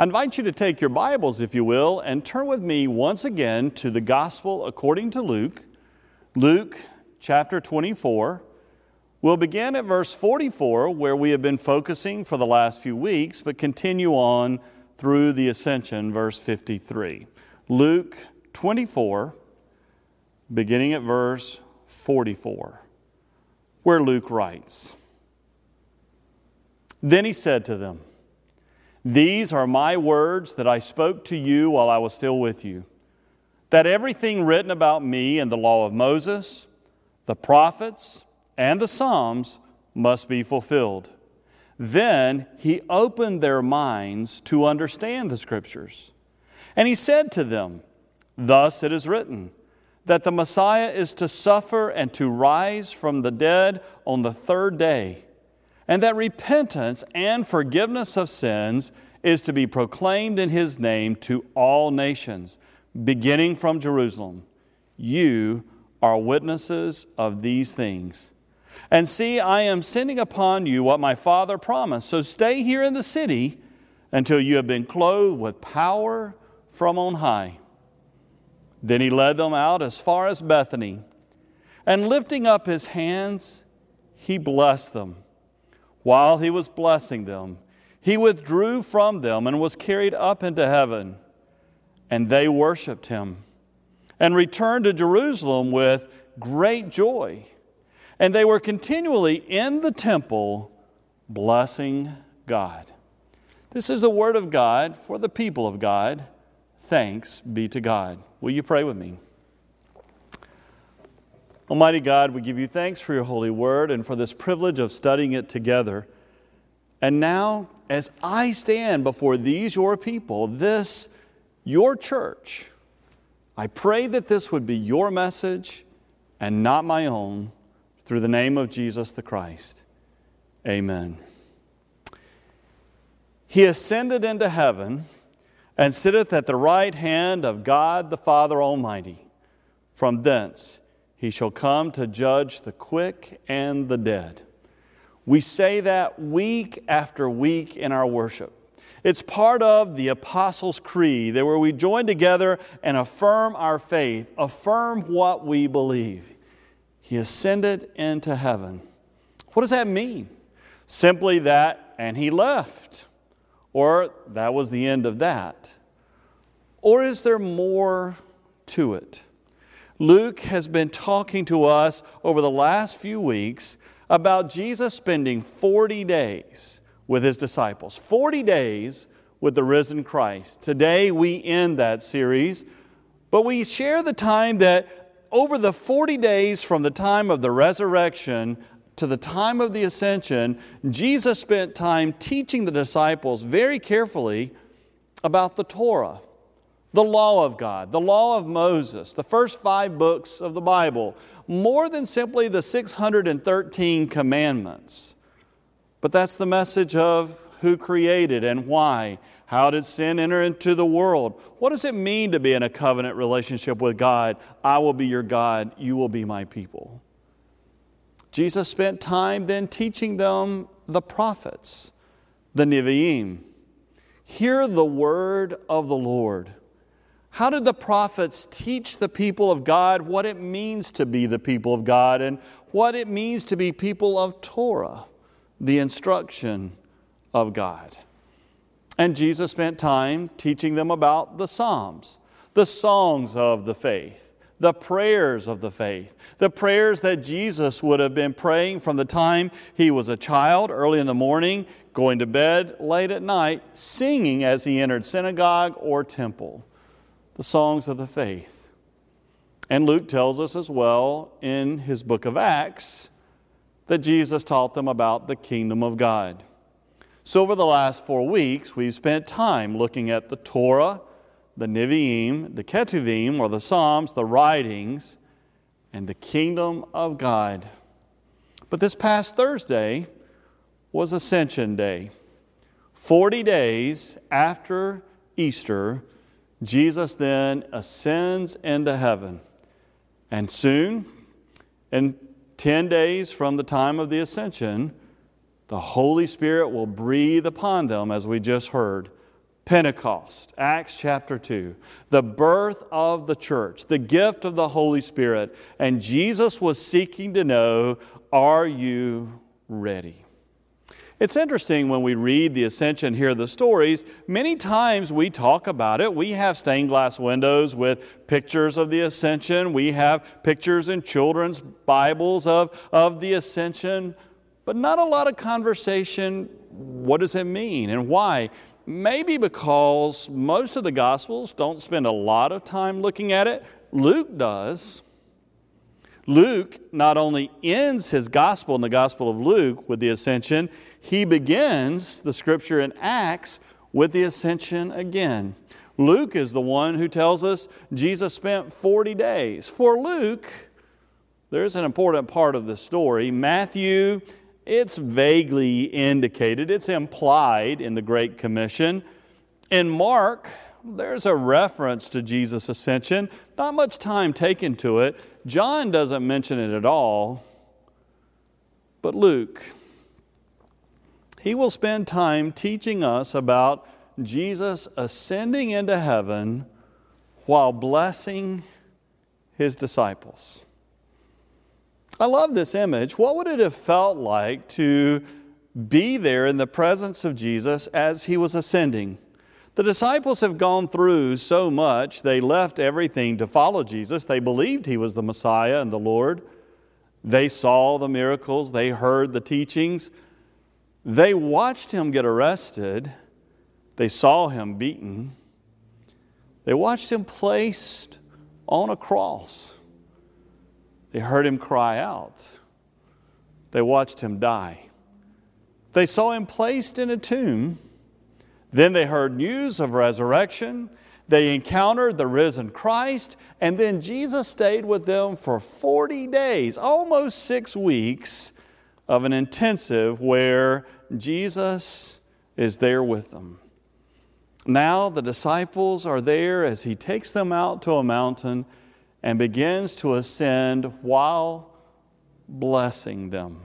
I invite you to take your Bibles, if you will, and turn with me once again to the Gospel according to Luke, Luke chapter 24. We'll begin at verse 44, where we have been focusing for the last few weeks, but continue on through the ascension, verse 53. Luke 24, beginning at verse 44, where Luke writes Then he said to them, these are my words that I spoke to you while I was still with you. That everything written about me in the law of Moses, the prophets, and the Psalms must be fulfilled. Then he opened their minds to understand the Scriptures. And he said to them, Thus it is written, that the Messiah is to suffer and to rise from the dead on the third day and that repentance and forgiveness of sins is to be proclaimed in his name to all nations, beginning from Jerusalem. You are witnesses of these things. And see, I am sending upon you what my Father promised. So stay here in the city until you have been clothed with power from on high. Then he led them out as far as Bethany, and lifting up his hands, he blessed them. While he was blessing them, he withdrew from them and was carried up into heaven. And they worshiped him and returned to Jerusalem with great joy. And they were continually in the temple blessing God. This is the word of God for the people of God. Thanks be to God. Will you pray with me? Almighty God, we give you thanks for your holy word and for this privilege of studying it together. And now, as I stand before these your people, this your church, I pray that this would be your message and not my own through the name of Jesus the Christ. Amen. He ascended into heaven and sitteth at the right hand of God the Father Almighty. From thence, he shall come to judge the quick and the dead. We say that week after week in our worship. It's part of the Apostles' Creed, that where we join together and affirm our faith, affirm what we believe. He ascended into heaven. What does that mean? Simply that, and he left. Or that was the end of that. Or is there more to it? Luke has been talking to us over the last few weeks about Jesus spending 40 days with his disciples. 40 days with the risen Christ. Today we end that series, but we share the time that over the 40 days from the time of the resurrection to the time of the ascension, Jesus spent time teaching the disciples very carefully about the Torah the law of God, the law of Moses, the first five books of the Bible, more than simply the 613 commandments. But that's the message of who created and why. How did sin enter into the world? What does it mean to be in a covenant relationship with God? I will be your God, you will be my people. Jesus spent time then teaching them the prophets, the Nevi'im. Hear the word of the Lord. How did the prophets teach the people of God what it means to be the people of God and what it means to be people of Torah, the instruction of God? And Jesus spent time teaching them about the Psalms, the songs of the faith, the prayers of the faith, the prayers that Jesus would have been praying from the time he was a child, early in the morning, going to bed late at night, singing as he entered synagogue or temple the songs of the faith. And Luke tells us as well in his book of Acts that Jesus taught them about the kingdom of God. So, over the last four weeks, we've spent time looking at the Torah, the Nevi'im, the Ketuvim, or the Psalms, the writings, and the kingdom of God. But this past Thursday was Ascension Day. 40 days after Easter, Jesus then ascends into heaven. And soon, in 10 days from the time of the ascension, the Holy Spirit will breathe upon them, as we just heard, Pentecost, Acts chapter 2, the birth of the church, the gift of the Holy Spirit. And Jesus was seeking to know, Are you ready? It's interesting when we read the ascension, hear the stories. Many times we talk about it. We have stained glass windows with pictures of the ascension. We have pictures in children's Bibles of, of the ascension, but not a lot of conversation. What does it mean and why? Maybe because most of the Gospels don't spend a lot of time looking at it. Luke does. Luke not only ends his gospel in the Gospel of Luke with the ascension, he begins the scripture in Acts with the ascension again. Luke is the one who tells us Jesus spent 40 days. For Luke, there's an important part of the story. Matthew, it's vaguely indicated, it's implied in the Great Commission. In Mark, there's a reference to Jesus' ascension, not much time taken to it. John doesn't mention it at all. But Luke, he will spend time teaching us about Jesus ascending into heaven while blessing his disciples. I love this image. What would it have felt like to be there in the presence of Jesus as he was ascending? The disciples have gone through so much, they left everything to follow Jesus. They believed he was the Messiah and the Lord. They saw the miracles, they heard the teachings. They watched him get arrested, they saw him beaten, they watched him placed on a cross, they heard him cry out, they watched him die. They saw him placed in a tomb. Then they heard news of resurrection. They encountered the risen Christ. And then Jesus stayed with them for 40 days, almost six weeks, of an intensive where Jesus is there with them. Now the disciples are there as he takes them out to a mountain and begins to ascend while blessing them.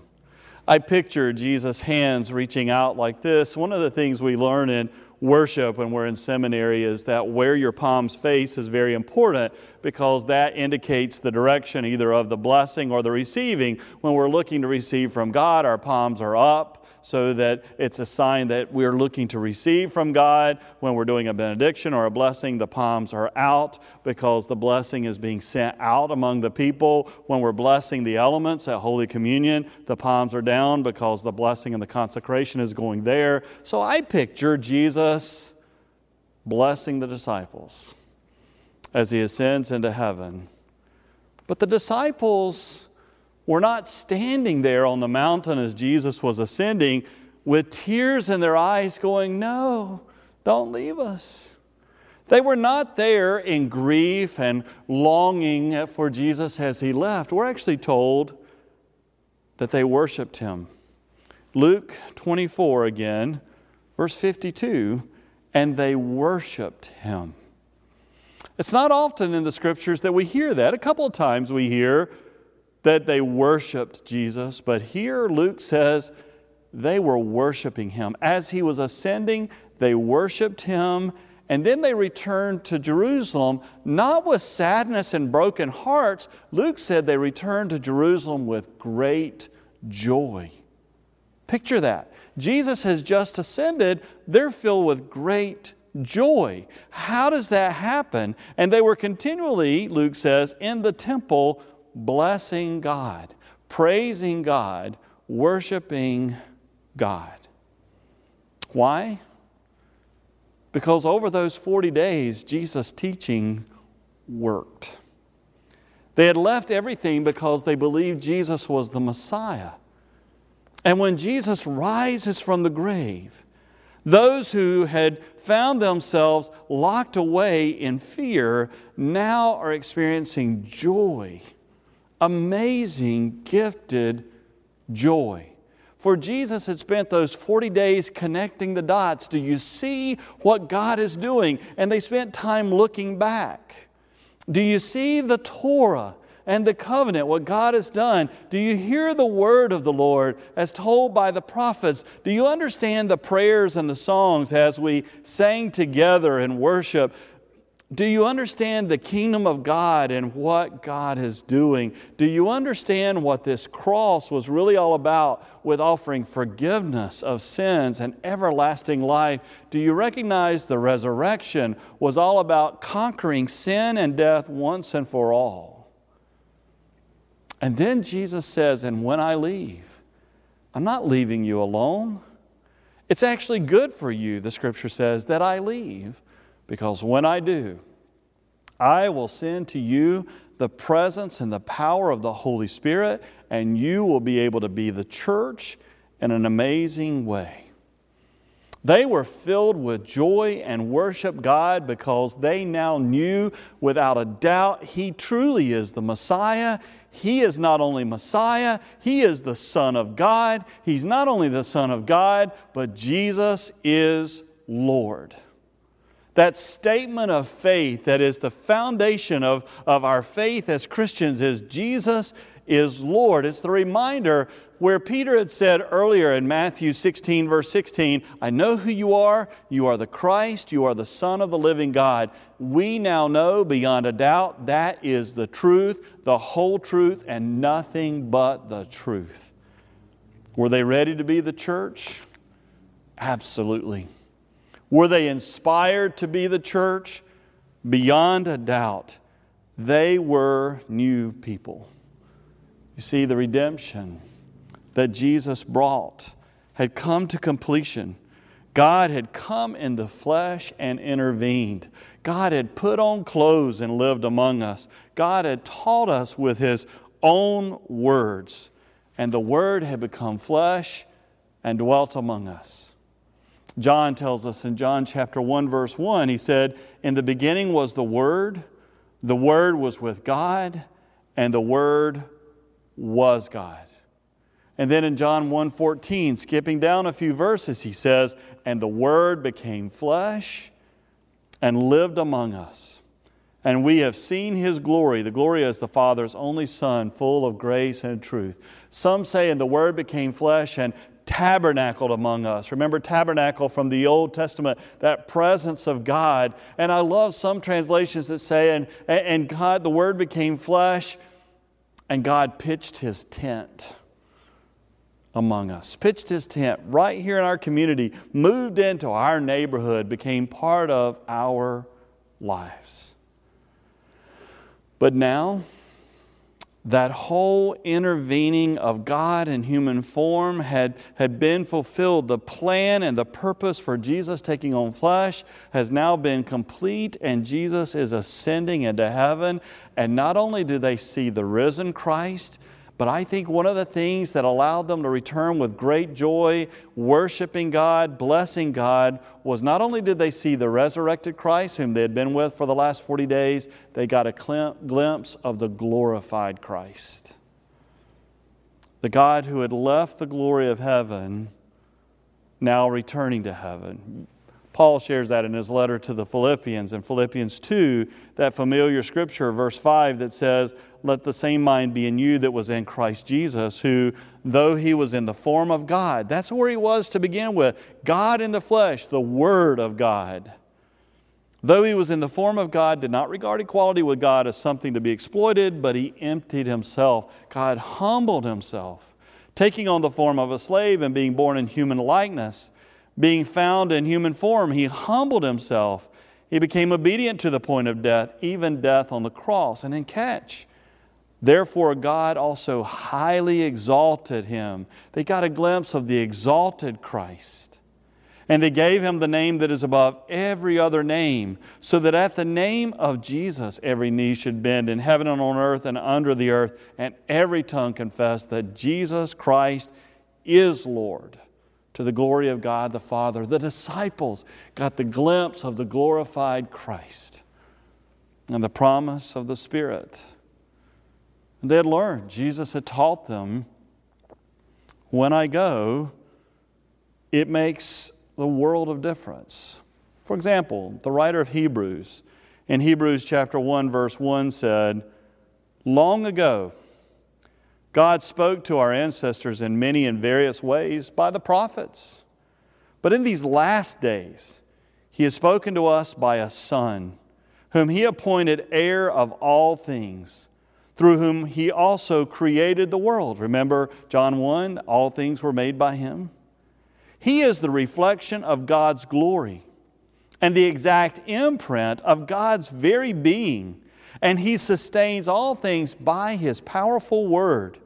I picture Jesus' hands reaching out like this. One of the things we learn in worship when we're in seminary is that where your palms face is very important because that indicates the direction either of the blessing or the receiving. When we're looking to receive from God, our palms are up so that it's a sign that we're looking to receive from God. When we're doing a benediction or a blessing, the palms are out because the blessing is being sent out among the people. When we're blessing the elements at Holy Communion, the palms are down because the blessing and the consecration is going there. So I picture Jesus blessing the disciples as he ascends into heaven. But the disciples were not standing there on the mountain as Jesus was ascending with tears in their eyes, going, No, don't leave us. They were not there in grief and longing for Jesus as he left. We're actually told that they worshiped him. Luke 24 again, verse 52 and they worshiped him. It's not often in the scriptures that we hear that. A couple of times we hear that they worshiped Jesus, but here Luke says they were worshiping him. As he was ascending, they worshiped him, and then they returned to Jerusalem, not with sadness and broken hearts. Luke said they returned to Jerusalem with great joy. Picture that. Jesus has just ascended, they're filled with great joy. How does that happen? And they were continually, Luke says, in the temple blessing God, praising God, worshiping God. Why? Because over those 40 days, Jesus' teaching worked. They had left everything because they believed Jesus was the Messiah. And when Jesus rises from the grave, those who had found themselves locked away in fear now are experiencing joy amazing, gifted joy. For Jesus had spent those 40 days connecting the dots. Do you see what God is doing? And they spent time looking back. Do you see the Torah and the covenant, what God has done? Do you hear the word of the Lord as told by the prophets? Do you understand the prayers and the songs as we sang together in worship? Do you understand the kingdom of God and what God is doing? Do you understand what this cross was really all about with offering forgiveness of sins and everlasting life? Do you recognize the resurrection was all about conquering sin and death once and for all? And then Jesus says, And when I leave, I'm not leaving you alone. It's actually good for you, the scripture says, that I leave because when I do, I will send to you the presence and the power of the Holy Spirit, and you will be able to be the church in an amazing way. They were filled with joy and worship God because they now knew without a doubt He truly is the Messiah. He is not only Messiah, He is the Son of God. He's not only the Son of God, but Jesus is Lord. That statement of faith that is the foundation of, of our faith as Christians is Jesus is Lord. It's the reminder where Peter had said earlier in Matthew 16, verse 16, I know who you are. You are the Christ. You are the Son of the living God. We now know beyond a doubt that is the truth, the whole truth, and nothing but the truth. Were they ready to be the church? Absolutely. Were they inspired to be the church? Beyond a doubt, they were new people. You see, the redemption that Jesus brought had come to completion. God had come in the flesh and intervened. God had put on clothes and lived among us. God had taught us with His own words, and the Word had become flesh and dwelt among us. John tells us in John chapter 1, verse 1, he said, In the beginning was the Word, the Word was with God, and the Word was God. And then in John 1:14, skipping down a few verses, he says, "And the word became flesh and lived among us. And we have seen his glory, the glory as the Father's only Son, full of grace and truth." Some say, "And the word became flesh and tabernacled among us. Remember tabernacle from the Old Testament, that presence of God. And I love some translations that say, and, and God, the Word became flesh, and God pitched his tent among us, pitched his tent right here in our community, moved into our neighborhood, became part of our lives. But now, that whole intervening of God in human form had, had been fulfilled. The plan and the purpose for Jesus taking on flesh has now been complete, and Jesus is ascending into heaven. And not only do they see the risen Christ, but I think one of the things that allowed them to return with great joy, worshiping God, blessing God, was not only did they see the resurrected Christ, whom they had been with for the last 40 days, they got a glimpse of the glorified Christ. The God who had left the glory of heaven, now returning to heaven. Paul shares that in his letter to the Philippians. In Philippians 2, that familiar scripture, verse 5, that says, Let the same mind be in you that was in Christ Jesus, who, though he was in the form of God, that's where he was to begin with God in the flesh, the Word of God. Though he was in the form of God, did not regard equality with God as something to be exploited, but he emptied himself. God humbled himself, taking on the form of a slave and being born in human likeness being found in human form, he humbled himself. He became obedient to the point of death, even death on the cross. And then catch, therefore, God also highly exalted him. They got a glimpse of the exalted Christ. And they gave him the name that is above every other name, so that at the name of Jesus every knee should bend in heaven and on earth and under the earth, and every tongue confess that Jesus Christ is Lord to the glory of God the Father. The disciples got the glimpse of the glorified Christ and the promise of the Spirit. They had learned, Jesus had taught them, when I go, it makes the world of difference. For example, the writer of Hebrews, in Hebrews chapter 1, verse 1 said, long ago, God spoke to our ancestors in many and various ways by the prophets. But in these last days, He has spoken to us by a Son, whom He appointed heir of all things, through whom He also created the world. Remember John 1 all things were made by Him. He is the reflection of God's glory and the exact imprint of God's very being, and He sustains all things by His powerful word.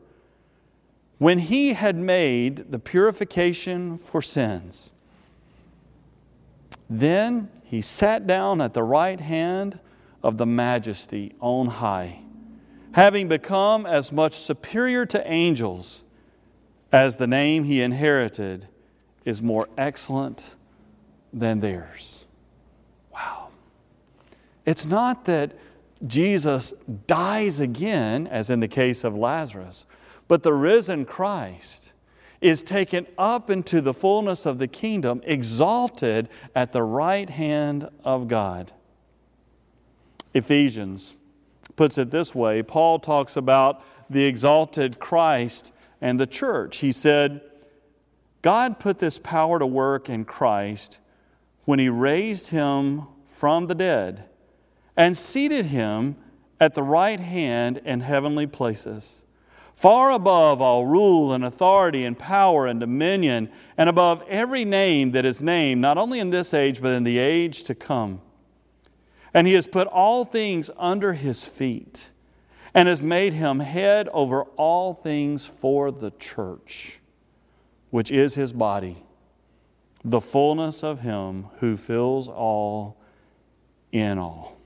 When He had made the purification for sins, then he sat down at the right hand of the majesty on high, having become as much superior to angels as the name he inherited is more excellent than theirs. Wow. It's not that Jesus dies again, as in the case of Lazarus, but the risen Christ is taken up into the fullness of the kingdom, exalted at the right hand of God. Ephesians puts it this way Paul talks about the exalted Christ and the church. He said, God put this power to work in Christ when he raised him from the dead and seated him at the right hand in heavenly places far above all rule and authority and power and dominion, and above every name that is named, not only in this age, but in the age to come. And he has put all things under his feet, and has made him head over all things for the church, which is his body, the fullness of him who fills all in all.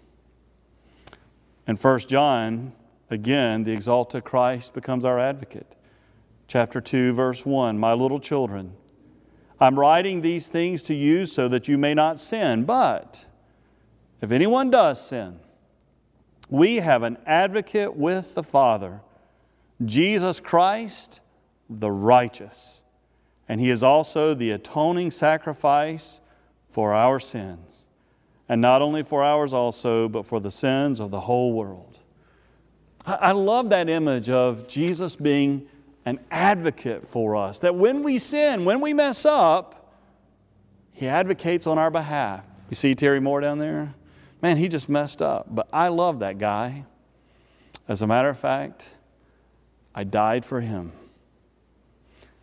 In 1 John, Again, the exalted Christ becomes our advocate. Chapter 2, verse 1 My little children, I'm writing these things to you so that you may not sin. But if anyone does sin, we have an advocate with the Father, Jesus Christ, the righteous. And he is also the atoning sacrifice for our sins. And not only for ours also, but for the sins of the whole world. I love that image of Jesus being an advocate for us. That when we sin, when we mess up, He advocates on our behalf. You see Terry Moore down there? Man, he just messed up. But I love that guy. As a matter of fact, I died for him.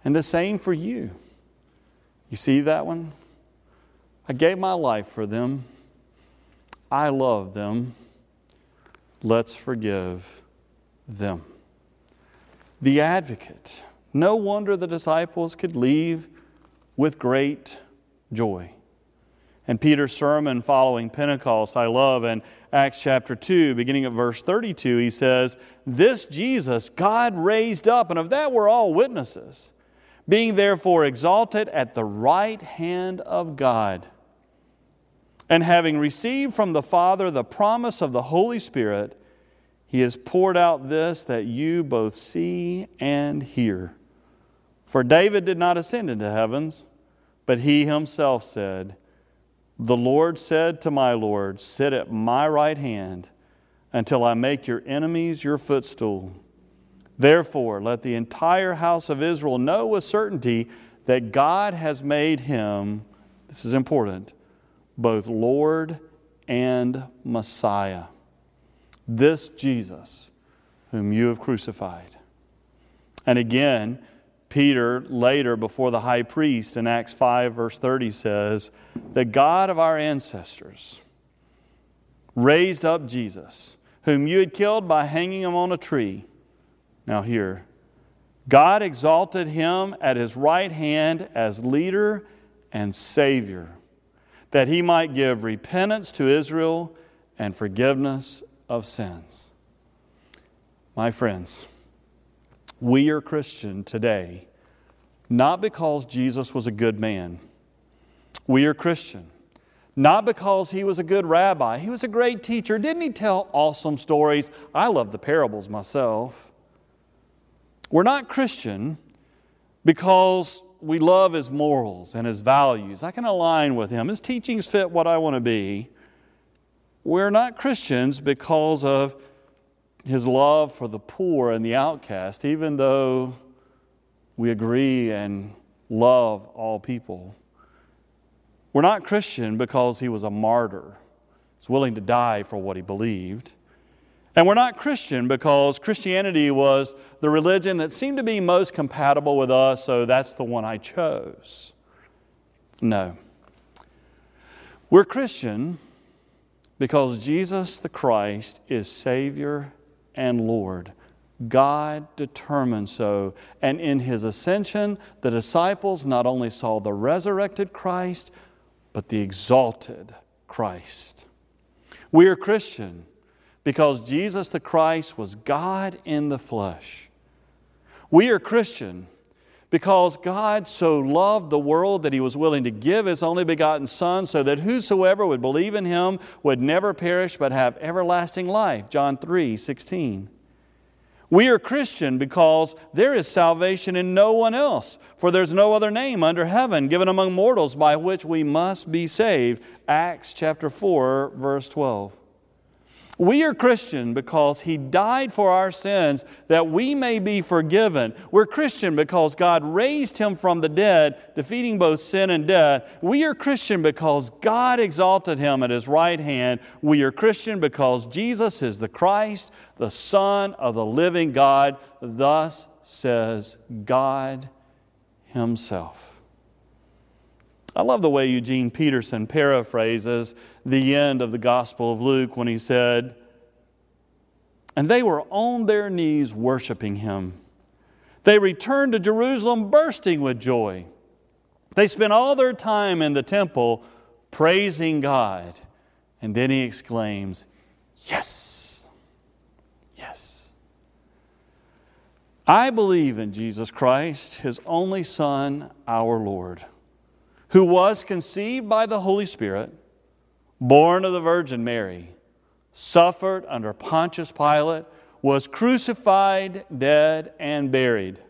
And the same for you. You see that one? I gave my life for them. I love them. Let's forgive them. The advocate. No wonder the disciples could leave with great joy. And Peter's sermon following Pentecost, I love in Acts chapter 2, beginning at verse 32, he says, This Jesus God raised up, and of that we're all witnesses, being therefore exalted at the right hand of God. And having received from the Father the promise of the Holy Spirit, he has poured out this that you both see and hear. For David did not ascend into heavens, but he himself said, The Lord said to my Lord, Sit at my right hand until I make your enemies your footstool. Therefore, let the entire house of Israel know with certainty that God has made him, this is important, both Lord and Messiah this Jesus whom you have crucified. And again, Peter, later before the high priest in Acts 5, verse 30, says, The God of our ancestors raised up Jesus, whom you had killed by hanging him on a tree. Now, here, God exalted him at his right hand as leader and Savior, that he might give repentance to Israel and forgiveness of sins. My friends, we are Christian today not because Jesus was a good man. We are Christian not because he was a good rabbi. He was a great teacher. Didn't he tell awesome stories? I love the parables myself. We're not Christian because we love his morals and his values. I can align with him. His teachings fit what I want to be. We're not Christians because of his love for the poor and the outcast, even though we agree and love all people. We're not Christian because he was a martyr, he's willing to die for what he believed. And we're not Christian because Christianity was the religion that seemed to be most compatible with us, so that's the one I chose. No. We're Christian because Jesus the Christ is Savior and Lord. God determined so. And in his ascension, the disciples not only saw the resurrected Christ, but the exalted Christ. We are Christian because Jesus the Christ was God in the flesh. We are Christian because God so loved the world that he was willing to give his only begotten Son so that whosoever would believe in him would never perish but have everlasting life. John 3 16. We are Christian because there is salvation in no one else, for there's no other name under heaven given among mortals by which we must be saved. Acts chapter 4, verse 12. We are Christian because He died for our sins that we may be forgiven. We're Christian because God raised Him from the dead, defeating both sin and death. We are Christian because God exalted Him at His right hand. We are Christian because Jesus is the Christ, the Son of the living God. Thus says God Himself. I love the way Eugene Peterson paraphrases the end of the Gospel of Luke when he said, And they were on their knees worshiping him. They returned to Jerusalem bursting with joy. They spent all their time in the temple praising God. And then he exclaims, Yes, yes. I believe in Jesus Christ, his only Son, our Lord who was conceived by the Holy Spirit, born of the Virgin Mary, suffered under Pontius Pilate, was crucified, dead, and buried.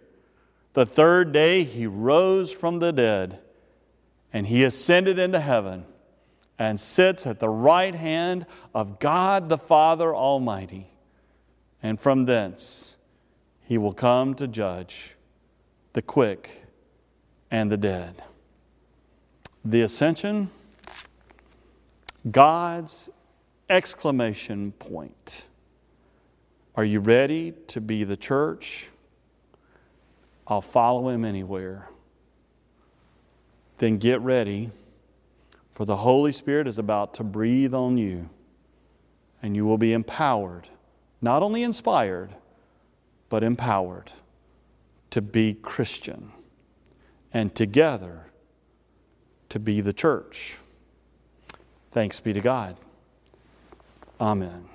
The third day he rose from the dead, and he ascended into heaven and sits at the right hand of God the Father Almighty. And from thence he will come to judge the quick and the dead the ascension, God's exclamation point. Are you ready to be the church? I'll follow him anywhere. Then get ready, for the Holy Spirit is about to breathe on you, and you will be empowered, not only inspired, but empowered to be Christian. And together, to be the church. Thanks be to God. Amen.